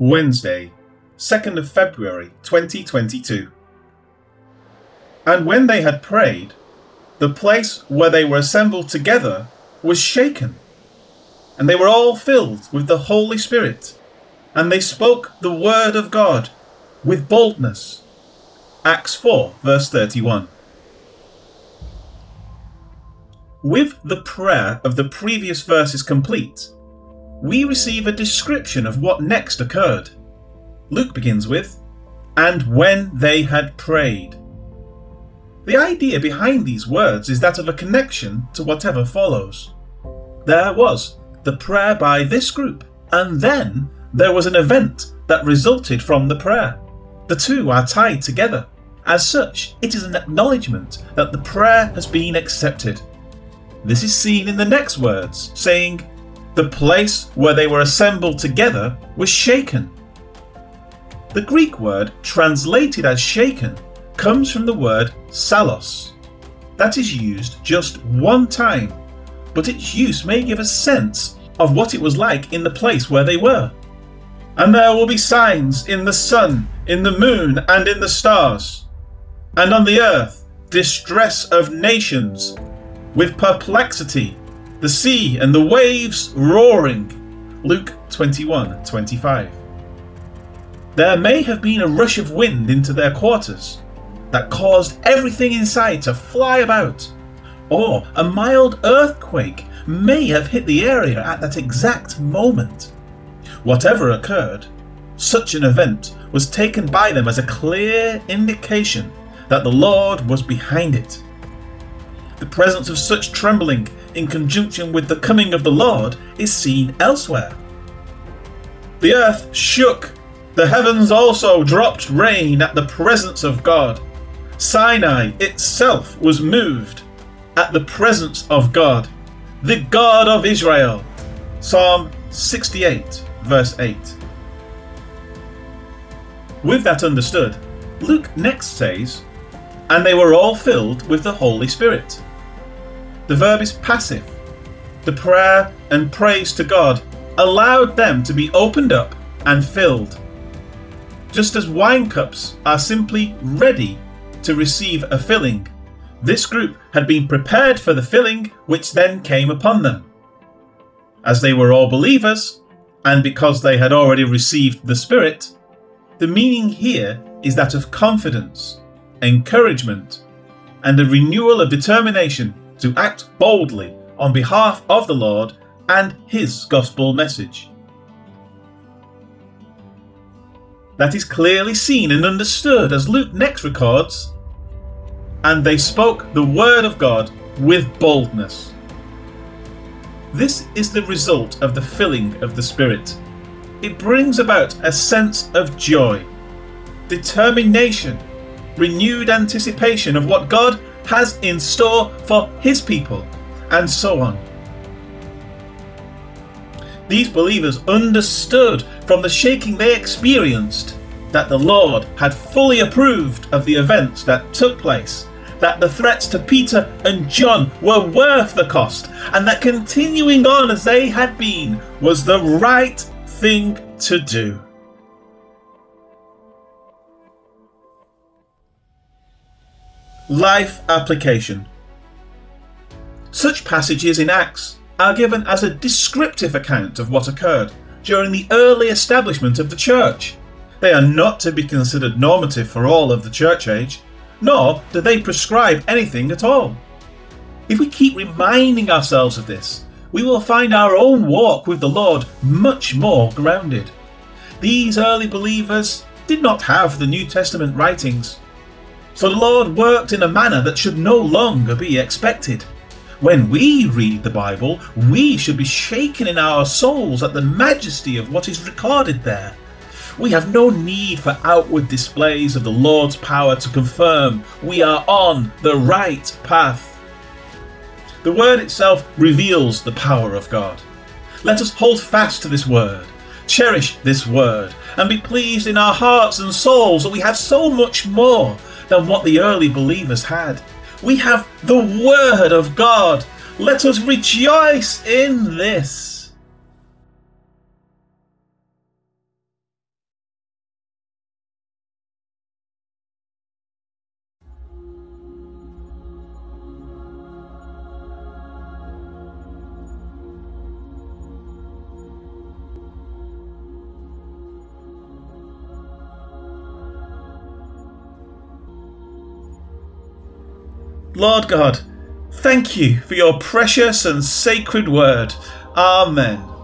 Wednesday, 2nd of February 2022. And when they had prayed, the place where they were assembled together was shaken, and they were all filled with the Holy Spirit, and they spoke the word of God with boldness. Acts 4, verse 31. With the prayer of the previous verses complete, we receive a description of what next occurred. Luke begins with, and when they had prayed. The idea behind these words is that of a connection to whatever follows. There was the prayer by this group, and then there was an event that resulted from the prayer. The two are tied together. As such, it is an acknowledgement that the prayer has been accepted. This is seen in the next words, saying, the place where they were assembled together was shaken. The Greek word translated as shaken comes from the word salos. That is used just one time, but its use may give a sense of what it was like in the place where they were. And there will be signs in the sun, in the moon, and in the stars. And on the earth, distress of nations, with perplexity, the sea and the waves roaring. Luke 21 25. There may have been a rush of wind into their quarters that caused everything inside to fly about, or a mild earthquake may have hit the area at that exact moment. Whatever occurred, such an event was taken by them as a clear indication that the Lord was behind it. The presence of such trembling in conjunction with the coming of the Lord is seen elsewhere. The earth shook, the heavens also dropped rain at the presence of God. Sinai itself was moved at the presence of God, the God of Israel. Psalm 68, verse 8. With that understood, Luke next says, And they were all filled with the Holy Spirit. The verb is passive. The prayer and praise to God allowed them to be opened up and filled. Just as wine cups are simply ready to receive a filling, this group had been prepared for the filling which then came upon them. As they were all believers, and because they had already received the Spirit, the meaning here is that of confidence, encouragement, and a renewal of determination to act boldly on behalf of the Lord and His gospel message. That is clearly seen and understood as Luke next records, and they spoke the word of God with boldness. This is the result of the filling of the Spirit. It brings about a sense of joy, determination, renewed anticipation of what God has in store for his people, and so on. These believers understood from the shaking they experienced that the Lord had fully approved of the events that took place, that the threats to Peter and John were worth the cost, and that continuing on as they had been was the right thing to do. Life application. Such passages in Acts are given as a descriptive account of what occurred during the early establishment of the church. They are not to be considered normative for all of the church age, nor do they prescribe anything at all. If we keep reminding ourselves of this, we will find our own walk with the Lord much more grounded. These early believers did not have the New Testament writings, so the Lord worked in a manner that should no longer be expected. When we read the Bible, we should be shaken in our souls at the majesty of what is recorded there. We have no need for outward displays of the Lord's power to confirm we are on the right path. The Word itself reveals the power of God. Let us hold fast to this Word, cherish this Word, and be pleased in our hearts and souls that we have so much more than what the early believers had. We have the Word of God. Let us rejoice in this. Lord God, thank you for your precious and sacred word. Amen.